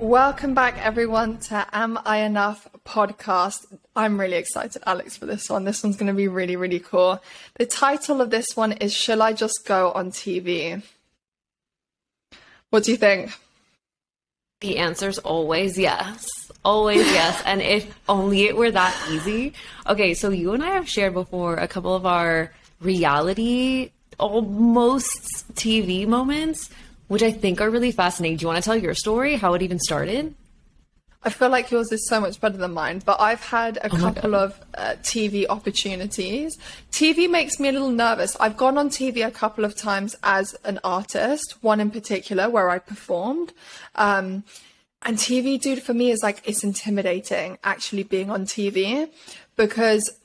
Welcome back, everyone, to Am I Enough podcast. I'm really excited, Alex, for this one. This one's going to be really, really cool. The title of this one is Shall I Just Go on TV? What do you think? The answer's always yes. Always yes. And if only it were that easy. Okay, so you and I have shared before a couple of our reality, almost TV moments which I think are really fascinating. Do you want to tell your story, how it even started? I feel like yours is so much better than mine, but I've had a oh couple of uh, TV opportunities. TV makes me a little nervous. I've gone on TV a couple of times as an artist, one in particular where I performed. Um, and TV, dude, for me is like, it's intimidating actually being on TV because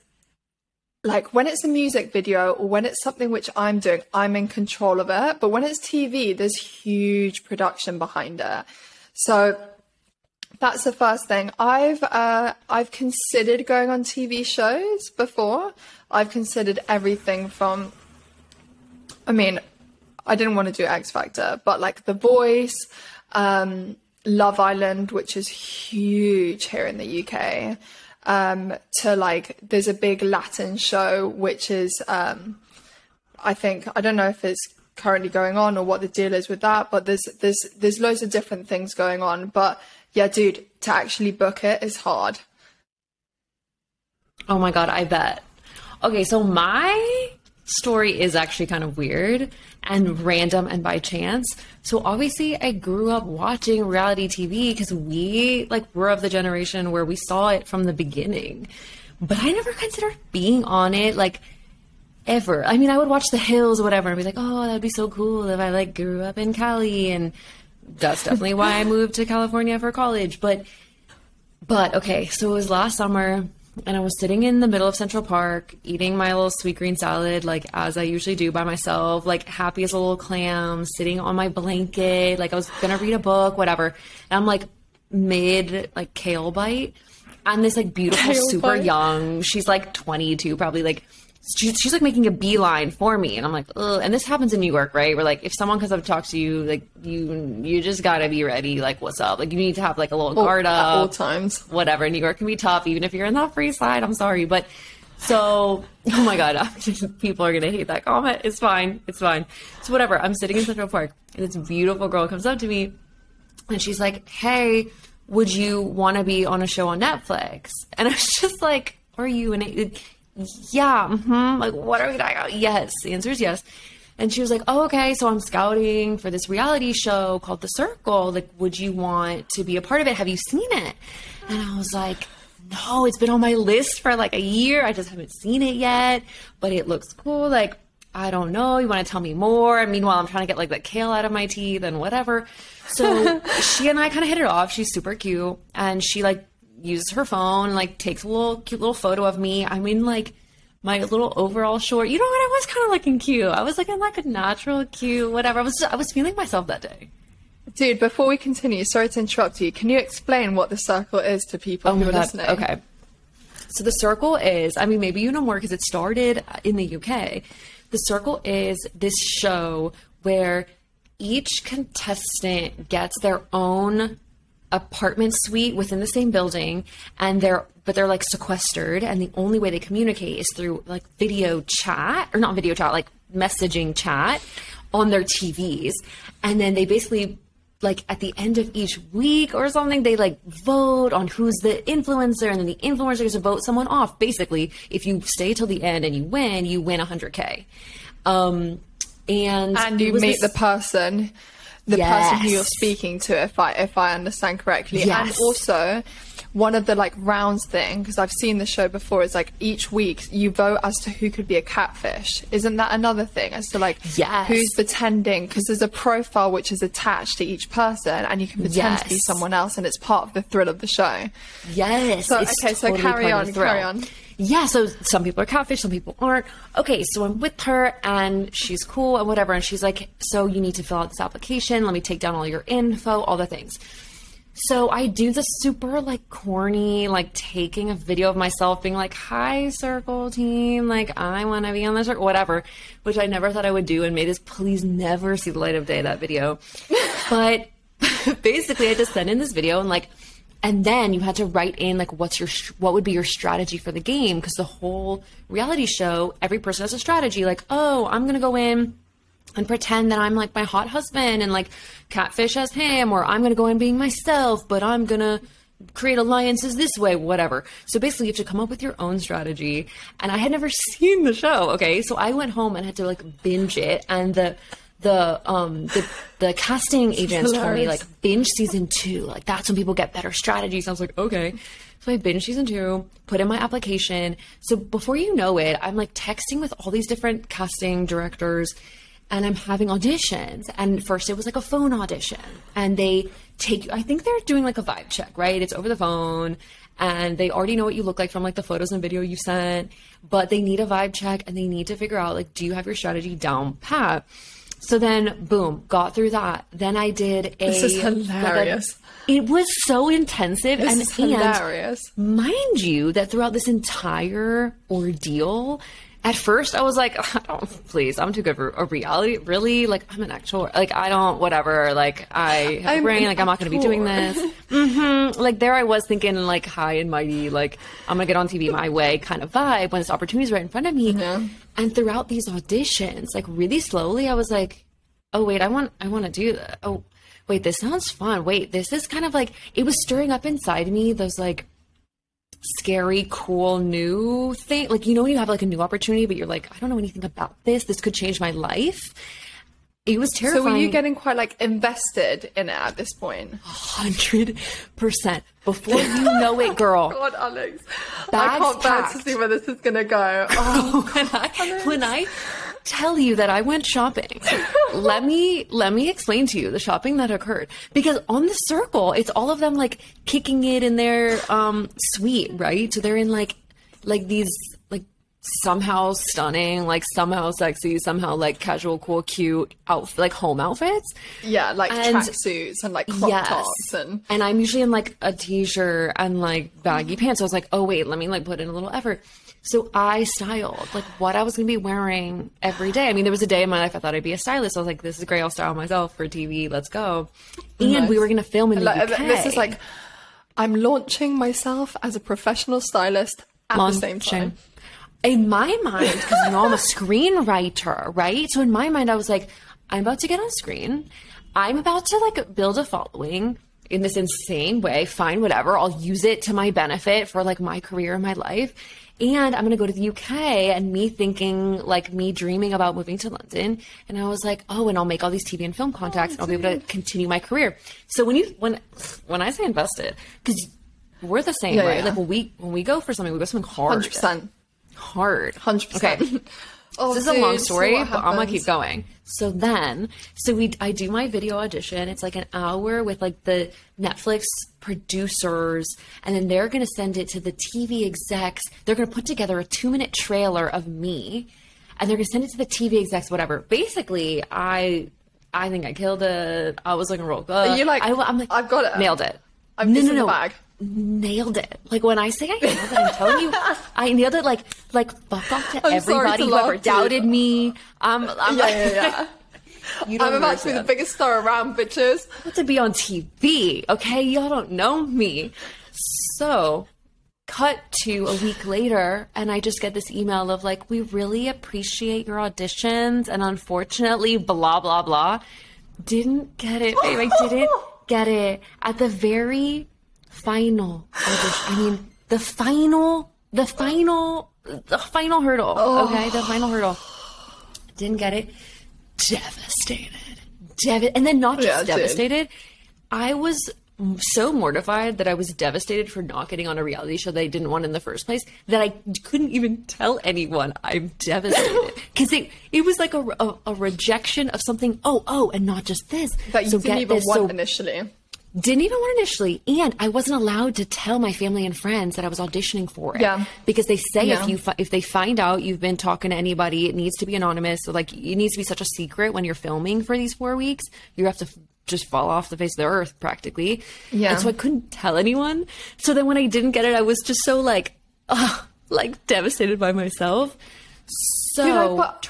like when it's a music video or when it's something which I'm doing, I'm in control of it. But when it's TV, there's huge production behind it. So that's the first thing. I've uh, I've considered going on TV shows before. I've considered everything from. I mean, I didn't want to do X Factor, but like The Voice, um, Love Island, which is huge here in the UK um, to like there's a big Latin show which is um, I think I don't know if it's currently going on or what the deal is with that, but there's there's there's loads of different things going on. But yeah, dude, to actually book it is hard. Oh my god, I bet. Okay, so my story is actually kind of weird and random and by chance. So obviously I grew up watching reality TV because we like were of the generation where we saw it from the beginning. But I never considered being on it like ever. I mean, I would watch The Hills or whatever and be like, "Oh, that'd be so cool if I like grew up in Cali." And that's definitely why I moved to California for college. But but okay, so it was last summer and I was sitting in the middle of Central Park eating my little Sweetgreen salad, like as I usually do by myself, like happy as a little clam, sitting on my blanket, like I was gonna read a book, whatever. And I'm like mid like kale bite, and this like beautiful, kale super bite. young, she's like 22, probably like she's, she's like making a beeline for me. And i'm like Ugh. and this happens in new york right? Where like if someone comes up to talk to you like you you just gotta be ready. Like what's up? Like you need to have like a little oh, guard up. at all times. Whatever. New york can be tough. Even if you're in that free side i'm sorry. But so oh my god people are gonna hate that comment. It's fine. It's fine. So whatever. I'm sitting in central park. And this beautiful girl comes up to me and she's like hey would you want to be on a show on netflix? And i was just like are you an yeah, mm-hmm. like what are we talking about? Yes, the answer is yes. And she was like, oh, okay, so I'm scouting for this reality show called The Circle. Like, would you want to be a part of it? Have you seen it? And I was like, no, it's been on my list for like a year. I just haven't seen it yet, but it looks cool. Like, I don't know. You want to tell me more? And meanwhile, I'm trying to get like the kale out of my teeth and whatever. So she and I kind of hit it off. She's super cute. And she like uses her phone like takes a little cute little photo of me. I mean, like my little overall short. You know what? I was kind of looking cute. I was looking like a natural cute, whatever. I was just, I was feeling myself that day. Dude, before we continue, sorry to interrupt you. Can you explain what the circle is to people oh who are God. listening? Okay. So the circle is, I mean, maybe you know more because it started in the UK. The circle is this show where each contestant gets their own apartment suite within the same building and they're but they're like sequestered and the only way they communicate is through like video chat or not video chat like messaging chat on their TVs and then they basically like at the end of each week or something they like vote on who's the influencer and then the influencer gets to vote someone off. Basically if you stay till the end and you win you win 100k um and and you meet this... the person the yes. person who you're speaking to, if I if I understand correctly. Yes. And also, one of the like rounds thing because I've seen the show before is like each week you vote as to who could be a catfish. Isn't that another thing as to like yes. who's pretending? Because there's a profile which is attached to each person, and you can pretend yes. to be someone else, and it's part of the thrill of the show. Yes. So okay, totally so carry on, carry on yeah, so some people are catfish, some people aren't. Okay, so I'm with her and she's cool and whatever. And she's like, so you need to fill out this application. Let me take down all your info, all the things. So I do the super like corny, like taking a video of myself being like, hi, circle team, like I want to be on the circle, whatever, which I never thought I would do and made this please never see the light of day, that video. but basically, I just send in this video and like, and then you had to write in like what's your what would be your strategy for the game because the whole reality show, every person has a strategy. Like, oh, I'm gonna go in and pretend that I'm like my hot husband and like catfish as him, or I'm gonna go in being myself, but I'm gonna create alliances this way, whatever. So basically, you have to come up with your own strategy. And I had never seen the show. Okay, so I went home and had to like binge it, and the the um the the casting agents told me like binge season two. Like that's when people get better strategies. I was like, okay. So I binge season two, put in my application. So before you know it, I'm like texting with all these different casting directors and I'm having auditions. And first it was like a phone audition. And they take you, I think they're doing like a vibe check, right? It's over the phone and they already know what you look like from like the photos and video you sent, but they need a vibe check and they need to figure out like, do you have your strategy down pat? So then, boom, got through that. Then I did a. This is hilarious. Like it was so intensive this and, is hilarious. And mind you, that throughout this entire ordeal, at first I was like, oh, please, I'm too good for a reality. Really? Like, I'm an actual, like, I don't, whatever. Like, I have I'm a brain, like, I'm not going to be doing this. Mm-hmm. Like, there I was thinking, like, high and mighty, like, I'm going to get on TV my way kind of vibe when this opportunity is right in front of me. Yeah. And throughout these auditions, like, really slowly, I was like, oh, wait, I want, I want to do that. Oh, wait, this sounds fun. Wait, this is kind of like, it was stirring up inside me those, like, scary, cool, new thing. Like, you know, when you have like a new opportunity, but you're like, I don't know anything about this. This could change my life. It was terrifying. So were you getting quite like invested in it at this point? Hundred percent. Before you know it, girl. God, Alex, I can't bear to see where this is gonna go. Oh, when I when I tell you that I went shopping. let me let me explain to you the shopping that occurred because on the circle, it's all of them like kicking it in their um suite, right? So they're in like like these like somehow stunning, like somehow sexy, somehow like casual, cool, cute outfit, like home outfits. Yeah, like tracksuits and like crop yes. tops and and I'm usually in like a t-shirt and like baggy pants. So I was like, oh wait, let me like put in a little effort. So I styled like what I was going to be wearing every day. I mean, there was a day in my life I thought I'd be a stylist. I was like, this is great. I'll style myself for TV. Let's go. And nice. we were going to film in the like, UK. This is like, I'm launching myself as a professional stylist at launching. the same time. In my mind, because you know I'm a screenwriter, right? So in my mind, I was like, I'm about to get on screen. I'm about to like build a following in this insane way. Fine, whatever. I'll use it to my benefit for like my career and my life and I'm going to go to the UK and me thinking like me dreaming about moving to London. And I was like, oh, and I'll make all these TV and film contacts oh, and I'll be able to continue my career. So when you, when, when I say invested, because we're the same, yeah, right? Yeah. Like when we, when we go for something, we go something hard. 100%. Hard. 100%. Okay. Oh, this is a long story, so but I'm gonna keep going. So then, so we, I do my video audition. It's like an hour with like the Netflix producers, and then they're gonna send it to the TV execs. They're gonna put together a two minute trailer of me, and they're gonna send it to the TV execs. Whatever. Basically, I, I think I killed it. I was looking real good. You like? I, am like, I've got it. Nailed it. I'm no, no, no. bag nailed it. Like when I say I nailed it, I'm telling you, I nailed it. Like like fuck off to I'm everybody who ever doubted me. Um, I'm yeah, like, yeah, yeah. I'm about to be the biggest star around, bitches. I'm about to be on TV, okay? Y'all don't know me. So, cut to a week later, and I just get this email of like, we really appreciate your auditions, and unfortunately, blah, blah, blah. Didn't get it, babe. I didn't get it. At the very final audition. I mean, the final, the final, the final hurdle. Oh. Okay, the final hurdle. Didn't get it. Devastated. Dev- and then not just yeah, devastated. I was so mortified that I was devastated for not getting on a reality show that I didn't want in the first place that I couldn't even tell anyone I'm devastated because it it was like a, a, a, rejection of something. Oh oh, and not just this that you so didn't even this, want so, initially didn't even want initially and i wasn't allowed to tell my family and friends that i was auditioning for it. Yeah. Because they say yeah. if you fi- if they find out you've been talking to anybody it needs to be anonymous. So like it needs to be such a secret when you're filming for these four weeks you have to f- just fall off the face of the earth practically. Yeah. And so i couldn't tell anyone. So then when i didn't get it i was just so like uh, like devastated by myself. So like,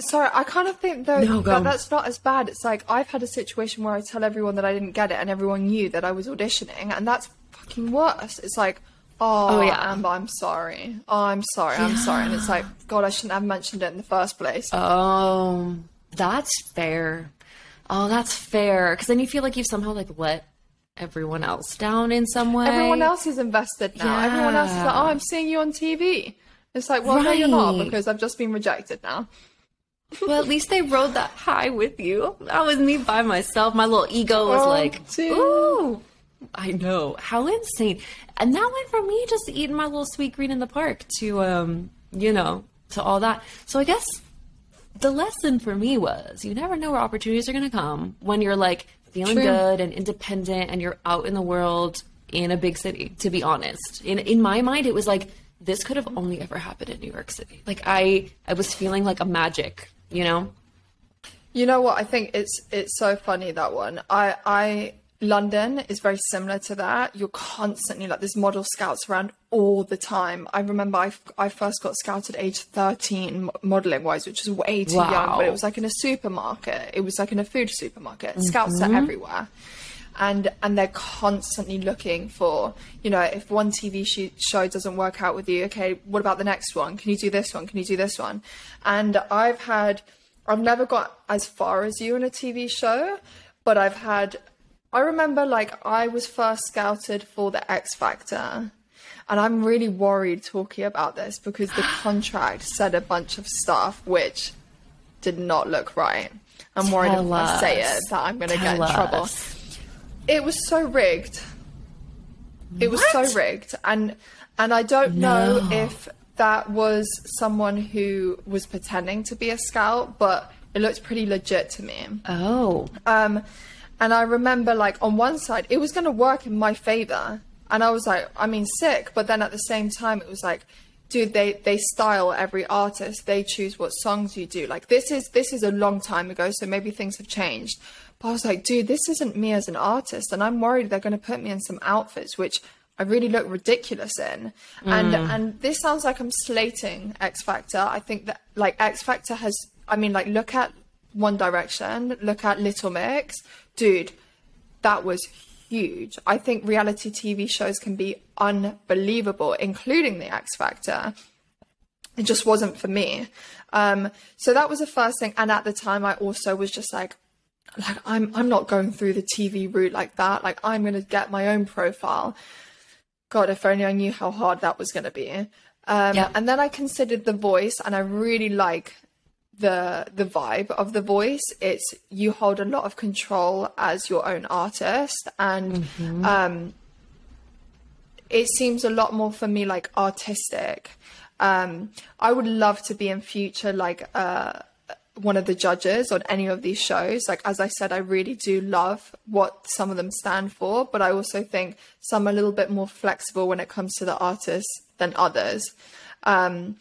Sorry, I kind of think though No, that that's not as bad. It's like I've had a situation where I tell everyone that I didn't get it, and everyone knew that I was auditioning, and that's fucking worse. It's like, oh, Oh, yeah. Amber, I'm sorry. Oh, I'm sorry. I'm sorry. And it's like, God, I shouldn't have mentioned it in the first place. Oh, that's fair. Oh, that's fair. Because then you feel like you've somehow like let everyone else down in some way. everyone else is invested now. Everyone else is like, oh, I'm seeing you on TV. It's like, well, no, you're not because I've just been rejected now. Well, at least they rode that high with you. That was me by myself. My little ego was Oh, like, dude. ooh. I know. How insane. And that went from me just eating my little Sweetgreen in the park to, um, you know, to all that. So I guess the lesson for me was you never know where opportunities are going to come when you're like feeling True. good and independent and you're out in the world in a big city, to be honest. In, in my mind, it was like, this could have only ever happened in New York City. Like I, I was feeling like a magic, you know? You know what? I think it's it's so funny that one. I I London is very similar to that. You're constantly like there's model scouts around all the time. I remember I, I first got scouted age 13 modeling wise, which is way too young, but it was like in a supermarket. It was like in a food supermarket. Mm-hmm. Scouts are everywhere. And and they're constantly looking for, you know, if one TV show doesn't work out with you, okay, what about the next one? Can you do this one? Can you do this one? And I've had I've never got as far as you in a TV show, but I've had. I remember like I was first scouted for the X Factor, and I'm really worried talking about this because the contract said a bunch of stuff which did not look right. I'm worried if Tell I say it that I'm going to get in Tell trouble. It was so rigged. It was What? so rigged, and and I don't know if that was someone who was pretending to be a scout, but it looked pretty legit to me. Oh. Um, and I remember, like, on one side, it was going to work in my favor. And I was like, I mean, sick. But then at the same time, it was like, dude, they, they style every artist. They choose what songs you do. Like, this is, this is a long time ago. So maybe things have changed. But I was like, dude, this isn't me as an artist. And I'm worried they're going to put me in some outfits, which I really look ridiculous in. And, and this sounds like I'm slating X Factor. I think that, like, X Factor has, I mean, like, look at one Direction, look at Little Mix. Dude, that was huge. I think reality TV shows can be unbelievable, including the X Factor. It just wasn't for me. Um, so that was the first thing. And at the time, I also was just like, like I'm I'm not going through the TV route like that. Like I'm gonna get my own profile. God, if only I knew how hard that was gonna be. Um, Yeah. And then I considered the voice, and I really like the the vibe of the voice. It's you hold a lot of control as your own artist, and um, it seems a lot more for me like artistic. Um, I would love to be in future like uh, one of the judges on any of these shows. Like as I said, I really do love what some of them stand for, but I also think some are a little bit more flexible when it comes to the artists than others. Um,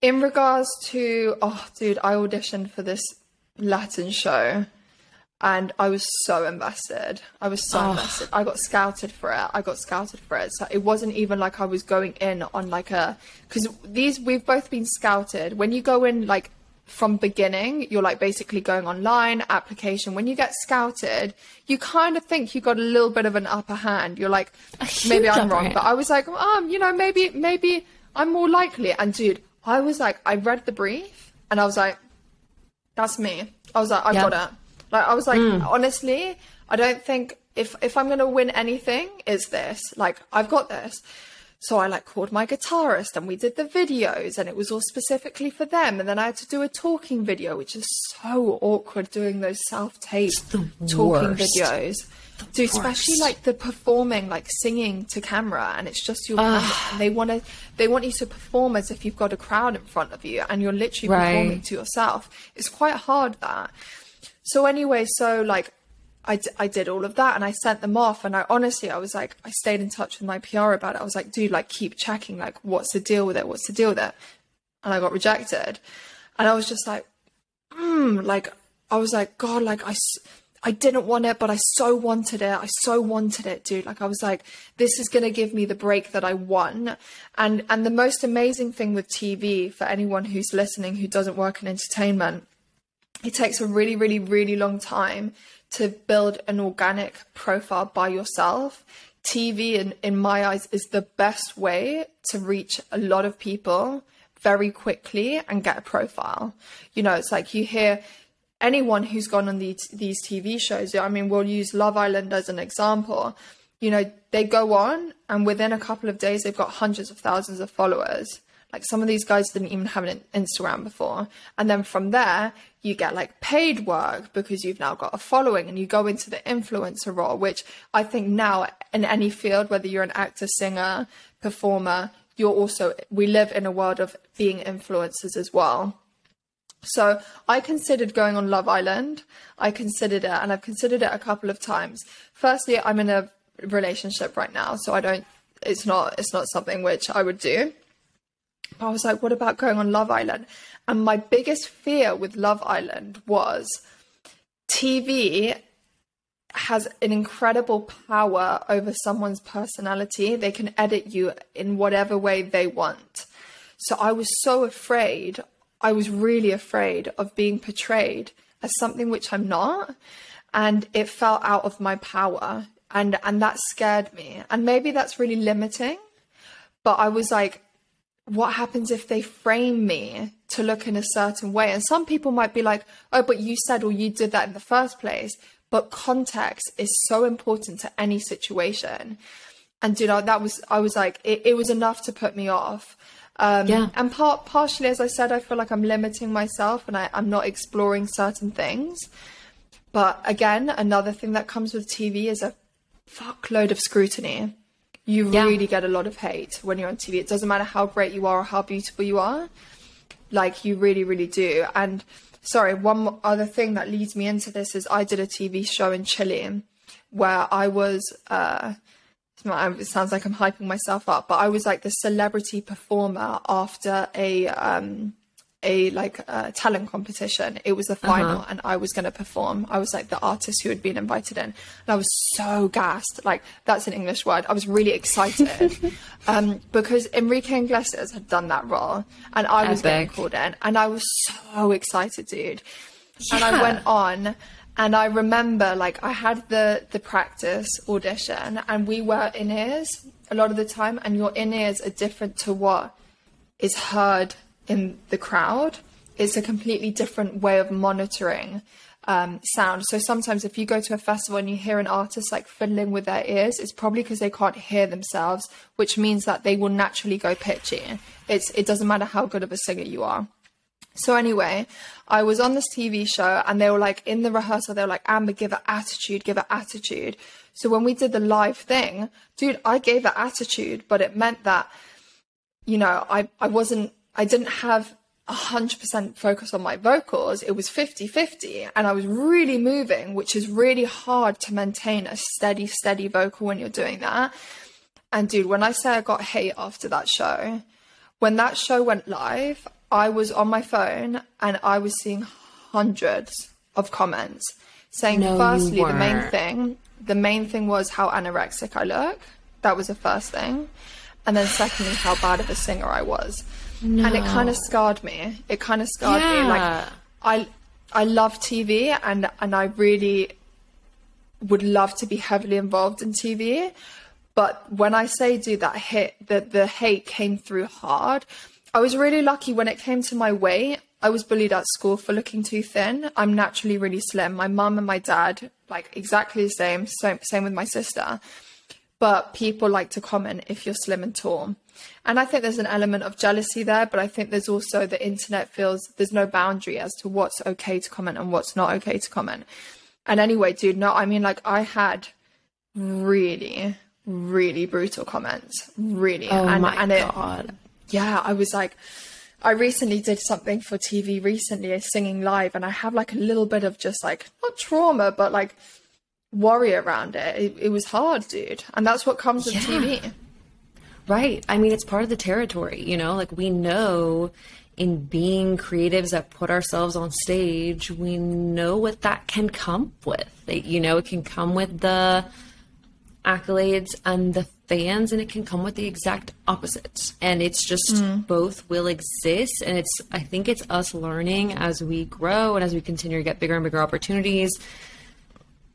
in regards to oh dude, I auditioned for this Latin show and I was so invested. I was so invested. I got scouted for it. I got scouted for it. So it wasn't even like I was going in on like a because these we've both been scouted. When you go in like from beginning, you're like basically going online application. When you get scouted, you kind of think you got a little bit of an upper hand. You're like, maybe I'm wrong, hand. but I was like, um, you know, maybe maybe I'm more likely. And dude, I was like, I read the brief and I was like, that's me. I was like, Yeah. got it. Like I was like, honestly, I don't think if if I'm gonna win anything, is this. Like I've got this. So I like called my guitarist and we did the videos and it was all specifically for them. And then I had to do a talking video, which is so awkward doing those self-tape the talking worst. videos. Dude, especially worst. like the performing, like singing to camera, and it's just your. and they want to, they want you to perform as if you've got a crowd in front of you, and you're literally Right. performing to yourself. It's quite hard that. So anyway, so like I, d- I did all of that and I sent them off and I honestly I was like I stayed in touch with my PR about it. I was like, dude, like keep checking, like what's the deal with it? What's the deal with it? And I got rejected. And I was just like, mm, like I was like, God, like I, I didn't want it, but I so wanted it. I so wanted it, dude. Like I was like, this is gonna give me the break that I want. And and the most amazing thing with TV for anyone who's listening who doesn't work in entertainment it takes a really, really, really long time to build an organic profile by yourself. TV, in, in my eyes, is the best way to reach a lot of people very quickly and get a profile. You know, it's like you hear anyone who's gone on these these TV shows. I mean, we'll use Love Island as an example. You know, they go on and within a couple of days they've got hundreds of thousands of followers. Like some of these guys didn't even have an Instagram before. And then from there, you get like paid work because you've now got a following and you go into the influencer role, which I think now in any field, whether you're an actor, singer, performer, you're also, we live in a world of being influencers as well. So I considered going on Love Island. I considered it and I've considered it a couple of times. Firstly, I'm in a relationship right now, so I don't it's not it's not something which I would do. I was like, what about going on Love Island? And my biggest fear with Love Island was TV has an incredible power over someone's personality. They can edit you in whatever way they want. So I was so afraid. I was really afraid of being portrayed as something which I'm not. And it fell out of my power. And, and that scared me. And maybe that's really limiting. But I was like, what happens if they frame me to look in a certain way? And some people might be like, oh, but you said or you did that in the first place. But context is so important to any situation. And you know, that was I was like, it, it was enough to put me off. Um, yeah. And part partially, as I said, I feel like I'm limiting myself and I, I'm not exploring certain things. But again, another thing that comes with TV is a fuckload of scrutiny you yeah. really get a lot of hate when you're on TV. It doesn't matter how great you are or how beautiful you are. Like you really, really do. And sorry, one other thing that leads me into this is I did a TV show in Chile where I was. Uh, it sounds like I'm hyping myself up, but I was like the celebrity performer after a um, a like a talent competition. It was the uh-huh. final, uh-huh. and I was going to perform. I was like the artist who had been invited in, and I was so gassed. Like that's an English word. I was really excited um, because Enrique Iglesias had done that role, and I was Epic. getting called in, and I was so excited, dude. Yeah. And I went on. And I remember, like, I had the the practice audition, and we were in ears a lot of the time, and your in ears are different to what is heard in the crowd. It's a completely different way of monitoring um, sound. So sometimes if you go to a festival and you hear an artist like fiddling with their ears, it's probably because they can't hear themselves, which means that they will naturally go pitchy. It's it doesn't matter how good of a singer you are. So anyway, I was on this TV show and they were like in the rehearsal, they were like, Amber, give her attitude, give her attitude. So when we did the live thing, dude, I gave her attitude, but it meant that, you know, I, I wasn't I didn't have 100% focus on my vocals. It was 50 50. And I was really moving, which is really hard to maintain a steady, steady vocal when you're doing that. And dude, when I say I got hate after that show, when that show went live, I was on my phone and I was seeing hundreds of comments saying, no, firstly, the main thing, the main thing was how anorexic I look. That was the first thing. And then secondly, how bad of a singer I was. No. And it kind of scarred me. It kind of scarred yeah. me. Like I I love TV and and I really would love to be heavily involved in TV. But when I say do that hit the the hate came through hard. I was really lucky when it came to my weight. I was bullied at school for looking too thin. I'm naturally really slim. My mum and my dad, like exactly the same. Same, same with my sister. But people like to comment if you're slim and tall. And I think there's an element of jealousy there, but I think there's also the internet feels there's no boundary as to what's okay to comment and what's not okay to comment. And anyway, dude, no, I mean, like, I had really, really brutal comments. Really. Oh and, my and God. It, yeah, I was like, I recently did something for TV recently, singing live, and I have like a little bit of just like, not trauma, but like worry around it. It, it was hard, dude. And that's what comes with yeah. TV. Right. I mean, it's part of the territory, you know, like we know in being creatives that put ourselves on stage, we know what that can come with. You know, it can come with the accolades and the fans and it can come with the exact opposite and it's just mm. both will exist and it's i think it's us learning as we grow and as we continue to get bigger and bigger opportunities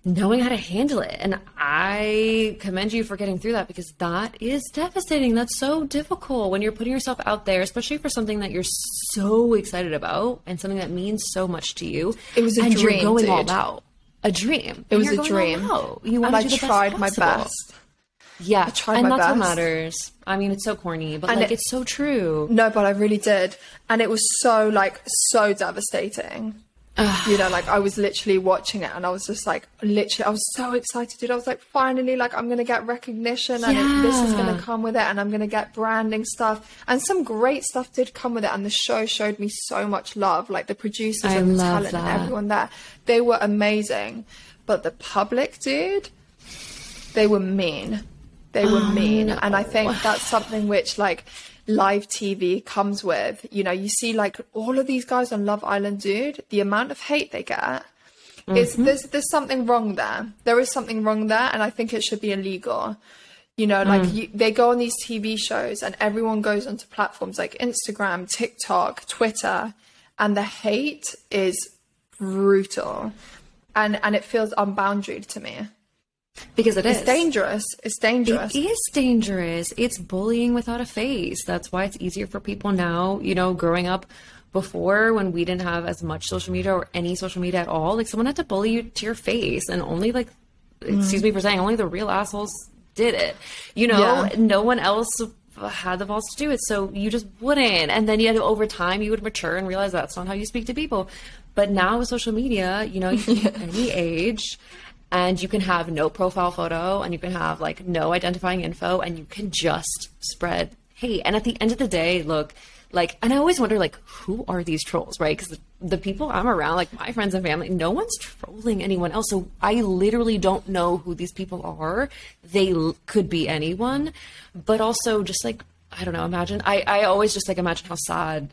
knowing how to handle it and i commend you for getting through that because that is devastating that's so difficult when you're putting yourself out there especially for something that you're so excited about and something that means so much to you It was a and dream, you're going dude. all out a dream It was And a dream. all out. you and want I do the tried best my best. Yeah, I tried and my that's what best. matters. I mean, it's so corny, but And like it- it's so true. No, but I really did. And it was so, like, so devastating. You know, like, I was literally watching it and I was just like, literally, I was so excited, dude. I was like, finally, like, I'm going to get recognition and it, this is going to come with it and I'm going to get branding stuff. And some great stuff did come with it. And the show showed me so much love. Like, the producers I and the talent and everyone there, they were amazing. But the public, dude, they were mean. They were Oh, mean. And I think that's something which like live TV comes with. You know, you see like all of these guys on Love Island, dude, the amount of hate they get. It's Mm-hmm. there's there's something wrong there. There is something wrong there and I think it should be illegal. You know, like Mm. you, they go on these TV shows and everyone goes onto platforms like Instagram, TikTok, Twitter, and the hate is brutal. And and it feels unboundaried to me. Because it is It's dangerous. It's dangerous. It is dangerous. It's bullying without a face. That's why it's easier for people now. You know, growing up before when we didn't have as much social media or any social media at all, like someone had to bully you to your face, and only like, excuse me for saying, only the real assholes did it. You know, Yeah. no one else had the balls to do it, so you just wouldn't. And then you had to, over time, you would mature and realize that's not how you speak to people. But now with social media, you know, at any age and you can have no profile photo and you can have like no identifying info and you can just spread hate. And at the end of the day look like and i always wonder like who are these trolls right? Because the, the people i'm around like my friends and family no one's trolling anyone else. So i literally don't know who these people are. They l- could be anyone. But also just like i don't know imagine i i always just like imagine how sad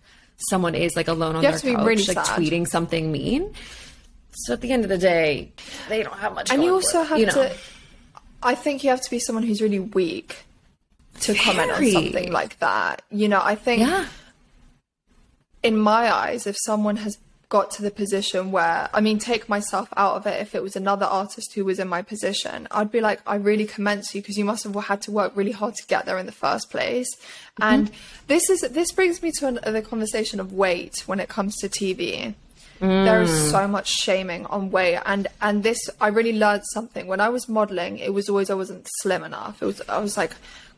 someone is like alone on You their have to be couch like sad. tweeting something mean so at the end of the day, they don't have much. and you also them, have you know. to i think you have to be someone who's really weak to comment on something like that. You know i think Yeah, in my eyes if someone has got to the position where i mean take myself out of it if it was another artist who was in my position i'd be like i really commend you because you must have had to work really hard to get there in the first place. Mm-hmm. And this is this brings me to an, the conversation of weight when it comes to tv there is mm. so much shaming on weight and and this i really learned something. When i was modeling it was always i wasn't slim enough. It was i was like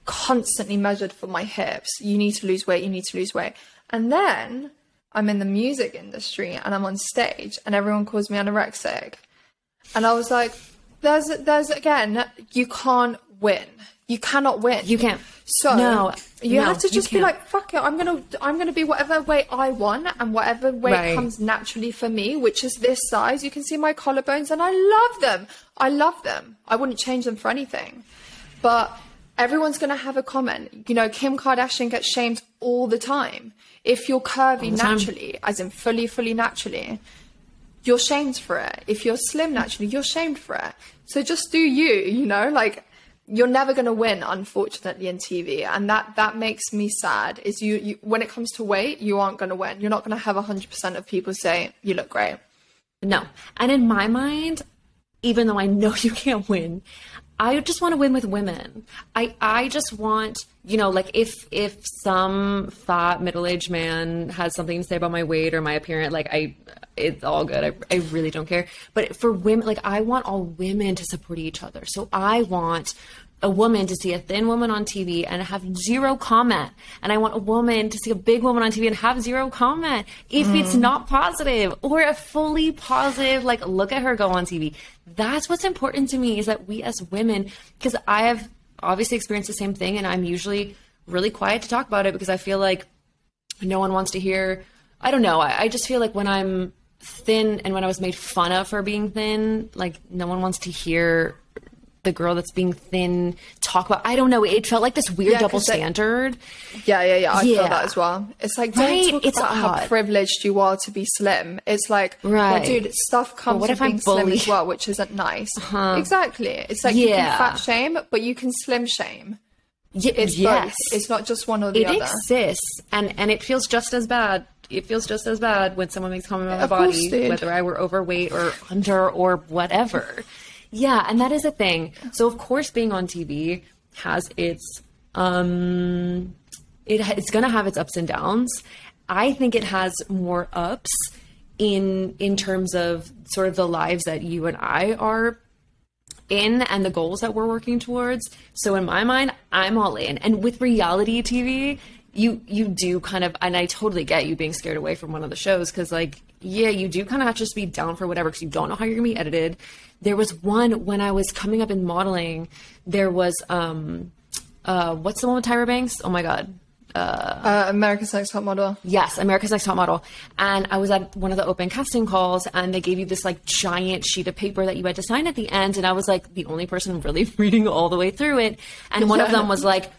constantly measured for my hips. You need to lose weight you need to lose weight. And then i'm in the music industry and i'm on stage and everyone calls me anorexic. And i was like there's there's again you can't win you cannot win You can't. so No, you no, have to just be like, fuck it, I'm gonna I'm gonna be whatever weight I want and whatever weight Right. comes naturally for me, which is this size. You can see my collarbones and I love them. I love them. I wouldn't change them for anything. But everyone's gonna have a comment. You know, Kim Kardashian gets shamed all the time. If you're curvy the time. naturally, as in fully, fully naturally, you're shamed for it. If you're slim naturally, you're shamed for it. So just do you, you know, like you're never going to win unfortunately in TV and that that makes me sad is you, you when it comes to weight you aren't going to win. You're not going to have 100% of people say you look great. No. And in my mind, even though I know you can't win, I just want to win with women. I I just want, you know, like if if some fat middle-aged man has something to say about my weight or my appearance, like I it's all good. I, I really don't care. But for women, like I want all women to support each other. So I want a woman to see a thin woman on TV and have zero comment. And I want a woman to see a big woman on TV and have zero comment if it's mm. not positive or a fully positive, like, look at her go on TV. That's what's important to me is that we as women, because I have obviously experienced the same thing and I'm usually really quiet to talk about it because I feel like no one wants to hear. I don't know. I, I just feel like when I'm thin and when I was made fun of for being thin, like no one wants to hear the girl that's being thin talk about. I don't know. It felt like this weird Yeah, double standard. Yeah, yeah, yeah. I feel that as well. It's like don't Right? talk It's about how privileged you are to be slim. It's like, well, Right. dude, stuff comes with being slim as well, which isn't nice. Uh-huh. Exactly. It's like you Yeah. can fat shame, but you can slim shame. Y- It's yes, both. It's not just one or the it other. It exists, and and it feels just as bad. It feels just as bad when someone makes a comment about my body, whether I were overweight or under or whatever. Yeah, and that is a thing. So of course, being on TV has its um, it it's going to have its ups and downs. I think it has more ups in in terms of sort of the lives that you and I are in and the goals that we're working towards. So in my mind, I'm all in. And with reality TV, you you do kind of and I totally get you being scared away from one of the shows cuz like yeah, you do kind of have to just be down for whatever cuz you don't know how you're going to be edited. There was one when I was coming up in modeling, there was um uh what's the one with Tyra Banks? Oh my god. Uh, America's Next Top Model. Yes, America's Next Top Model. And I was at one of the open casting calls, and they gave you this like giant sheet of paper that you had to sign at the end. And I was like the only person really reading all the way through it. And one of them was like,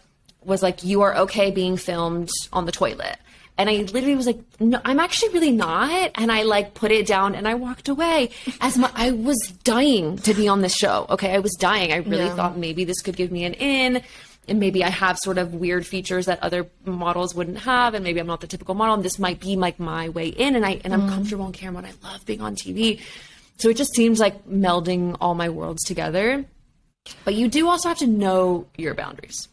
was like, "You are okay being filmed on the toilet." And I literally was like, "No, I'm actually really not." And I like put it down and I walked away. As my, I was dying to be on this show. Okay, I was dying. I really Yeah. thought maybe this could give me an in and maybe I have sort of weird features that other models wouldn't have, and maybe I'm not the typical model, and this might be like my way in, and I and I'm mm. comfortable on camera, and I love being on TV, so it just seems like melding all my worlds together. But you do also have to know your boundaries.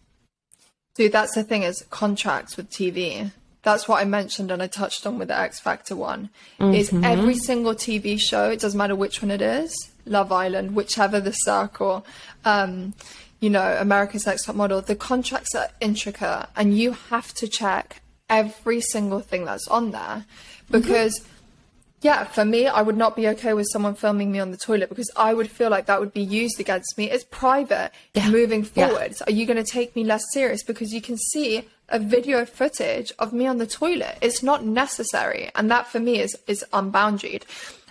Dude, that's the thing is contracts with TV. That's what I mentioned and I touched on with the X Factor one. Is Mm-hmm. every single TV show, it doesn't matter which one it is, Love Island, whichever the circle, um, you know, America's Next Top Model, the contracts are intricate and you have to check every single thing that's on there because yeah, for me, I would not be okay with someone filming me on the toilet because I would feel like that would be used against me. It's private. Moving Yeah. forward, are you going to take me less serious because you can see a video footage of me on the toilet? It's not necessary, and that for me is is unboundaried.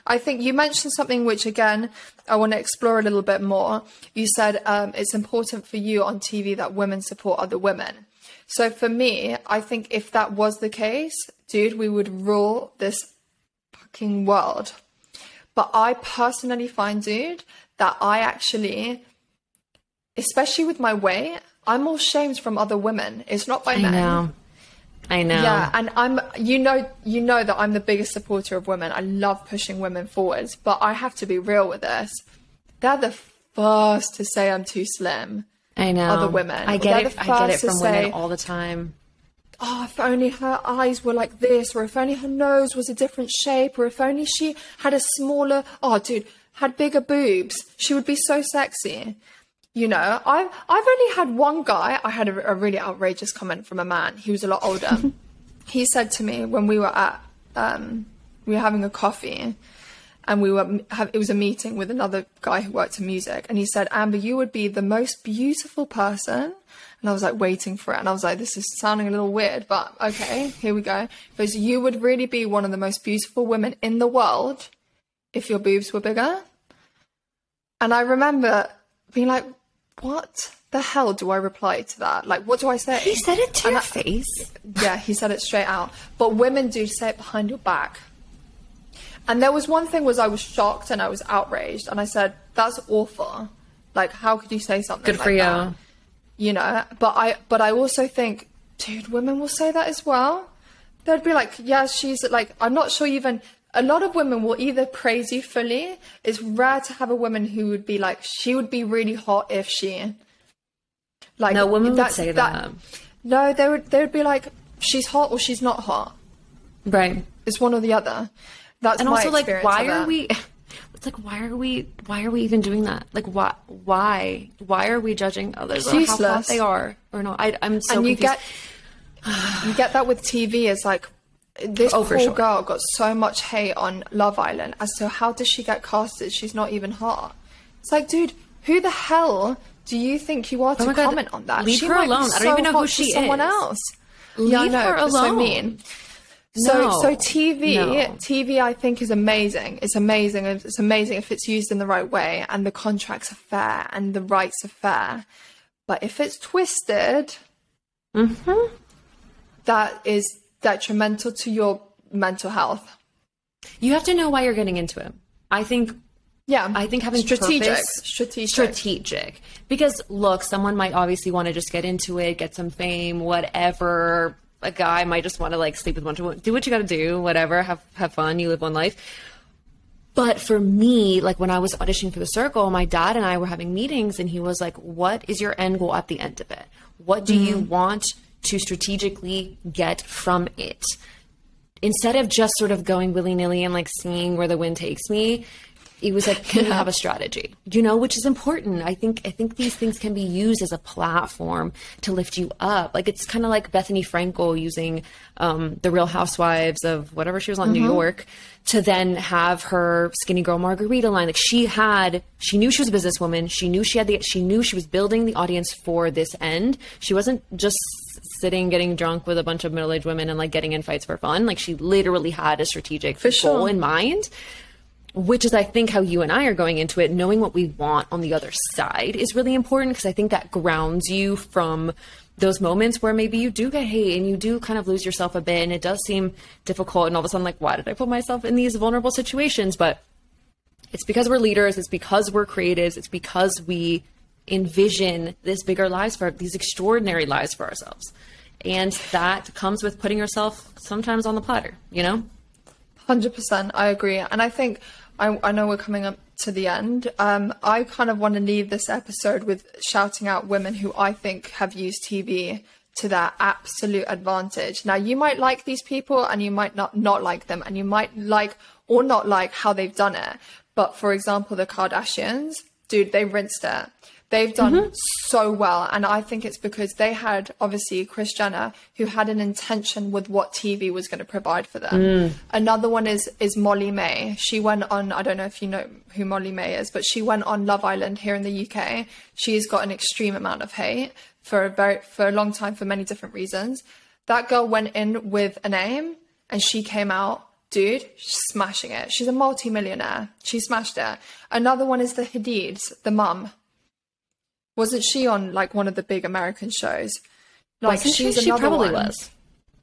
I think you mentioned something which again I want to explore a little bit more. You said um, it's important for you on TV that women support other women. So for me, I think if that was the case, dude, we would rule this fucking world. But I personally find, dude, that I actually, especially with my weight, I'm more shamed from other women. It's not by I men. know, I know. Yeah, and I'm you know you know that I'm the biggest supporter of women. I love pushing women forwards, but I have to be real with this. They're the first to say I'm too slim. I know. other women. I get They're it. the I get it from say- women all the time. Oh, if only her eyes were like this, or if only her nose was a different shape, or if only she had a smaller, oh, dude, had bigger boobs, she would be so sexy. You know, I've I've only had one guy. I had a, a really outrageous comment from a man. He was a lot older. he said to me when we were at um, we were having a coffee, and we were have, it was a meeting with another guy who worked in music, and he said, "Amber, you would be the most beautiful person." And I was like waiting for it, and I was like, "This is sounding a little weird, but okay, here we go." Because you would really be one of the most beautiful women in the world if your boobs were bigger. And I remember being like, "What the hell do I reply to that? Like, what do I say?" He said it to your face. yeah, he said it straight out. But women do say it behind your back. And there was one thing was I was shocked and I was outraged and I said, That's awful. Like how could you say something Good like for you. that? You know? But I but I also think, dude, women will say that as well. They'd be like, Yeah, she's like I'm not sure even a lot of women will either praise you fully. It's rare to have a woman who would be like, she would be really hot if she like No, women would that- say that. no, they would they would be like, she's hot or she's not hot. Right. It's one or the other. That's and also like why are we it's like why are we why are we even doing that like why why why are we judging others on how hot they are or not I, i'm so and you confused. get you get that with TV. It's like this Oh, poor sure. girl got so much hate on Love Island as to how does she get casted? She's not even hot. It's like, dude, who the hell do you think you are oh to Oh God, comment on that? leave she her alone. I don't even know who to she someone is. else. yeah, I Leave know, her it's so mean. So, No. so TV, No. TV, I think is amazing. It's amazing. It's amazing if it's used in the right way and the contracts are fair and the rights are fair. But if it's twisted, Mm-hmm. that is detrimental to your mental health. You have to know why you're getting into it. I think Yeah, I think having strategic, purpose- strategic, strategic because look someone might obviously want to just get into it get some fame whatever a guy might just want to like sleep with a bunch of women do what you got to do whatever have have fun you live one life. But for me like when i was auditioning for the circle my dad and i were having meetings and he was like what is your end goal at the end of it? What do you mm-hmm. want to strategically get from it? Instead of just sort of going willy-nilly and like seeing where the wind takes me it was like can you have a strategy. You know which is important. I think i think these things can be used as a platform to lift you up. Like it's kind of like bethenny frankel using um, the real housewives of whatever she was on new york to then have her skinny girl margarita line. Like she had she knew she was a businesswoman. She knew she had the she knew she was building the audience for this end. She wasn't just sitting getting drunk with a bunch of middle-aged women and like getting in fights for fun. Like she literally had a strategic goal sure. in mind which is I think how you and I are going into it, knowing what we want on the other side is really important because I think that grounds you from those moments where maybe you do get hate and you do kind of lose yourself a bit and it does seem difficult and all of a sudden like why did I put myself in these vulnerable situations? But it's because we're leaders it's because we're creatives it's because we envision this bigger lives for these extraordinary lives for ourselves. And that comes with putting yourself sometimes on the platter you know Hundred percent, I agree, and I think I, I know we're coming up to the end. Um, I kind of want to leave this episode with shouting out women who I think have used TV to their absolute advantage. Now, you might like these people, and you might not not like them, and you might like or not like how they've done it. But for example, the Kardashians, dude, they rinsed it. They've done mm-hmm. so well, and I think it's because they had obviously Kris Jenner, who had an intention with what TV was going to provide for them. Mm. Another one is is Molly-Mae. She went on. I don't know if you know who Molly-Mae is, but she went on Love Island here in the UK. She's got an extreme amount of hate for a very for a long time for many different reasons. That girl went in with a name and she came out dude, she's smashing it. She's a multi-millionaire. She smashed it. Another one is the Hadids, the mum. Wasn't she on like one of the big American shows? Like Wasn't she? she's She another probably one. was.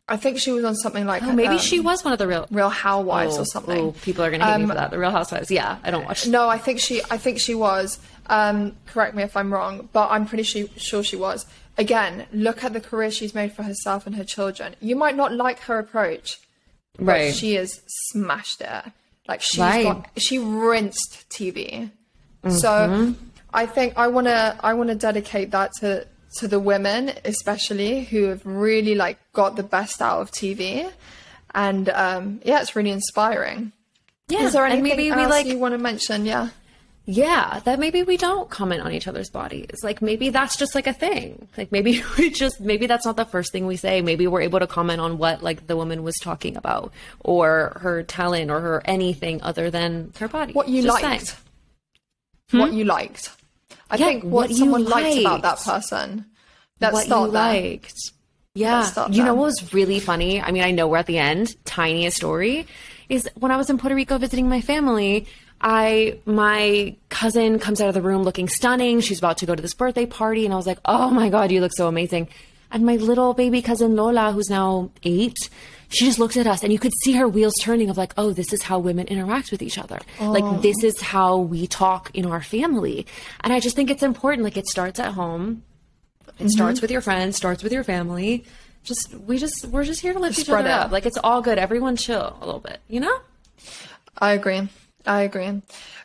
I think she was on something like Oh, maybe um, she was one of the real Real Housewives Oh, or something. Oh, people are going to hate me for that. The Real Housewives. Yeah, I don't watch. No, I think she. I think she was. Um, correct me if I'm wrong, but I'm pretty su- sure she was. Again, look at the career she's made for herself and her children. You might not like her approach, but she has smashed it. Like she's Right. got, she rinsed TV. Mm-hmm. So I think I wanna I wanna dedicate that to to the women, especially who have really like got the best out of TV, and um, yeah, it's really inspiring. yeah, Is there anything maybe we else like you want to mention? Yeah. yeah that maybe we don't comment on each other's bodies. Like maybe that's just like a thing. Like maybe we just maybe that's not the first thing we say. Maybe we're able to comment on what like the woman was talking about or her talent or her anything other than her body. what you Just liked. What you liked. I? Yeah, think what what someone liked about that person. Let's what you liked. Yeah. You know what was really funny? I mean, I know we're at the end. Tiniest story is when I was in Puerto Rico visiting my family. I my cousin comes out of the room looking stunning. She's about to go to this birthday party, and I was like, "Oh my god, you look so amazing!" And my little baby cousin Lola, who's now eight, she just looked at us, and you could see her wheels turning of like, "Oh, this is how women interact with each other. Like oh. this is how we talk in our family." And I just think it's important. Like it starts at home. It mm-hmm. starts with your friends, starts with your family. Just we just we're just here to lift each Spread other up. Like it's all good. Everyone chill a little bit, you know? I agree. I agree.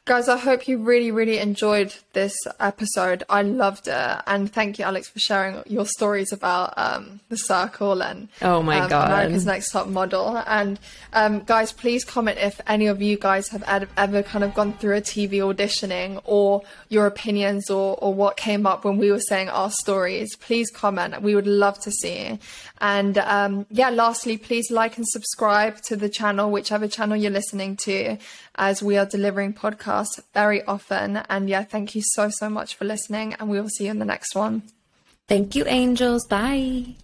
Guys, I hope you really, really enjoyed this episode. I loved it. And thank you, Alex, for sharing your stories about um, the circle and Oh my um, God. America's Next Top Model. And um, guys, please comment if any of you guys have ed- ever kind of gone through a TV auditioning or your opinions or, or what came up when we were saying our stories. Please comment. We would love to see. And um, yeah, lastly, please like and subscribe to the channel, whichever channel you're listening to, as we are delivering podcasts very often. And yeah, thank you so, so much for listening. And we will see you in the next one. Thank you, angels. Bye.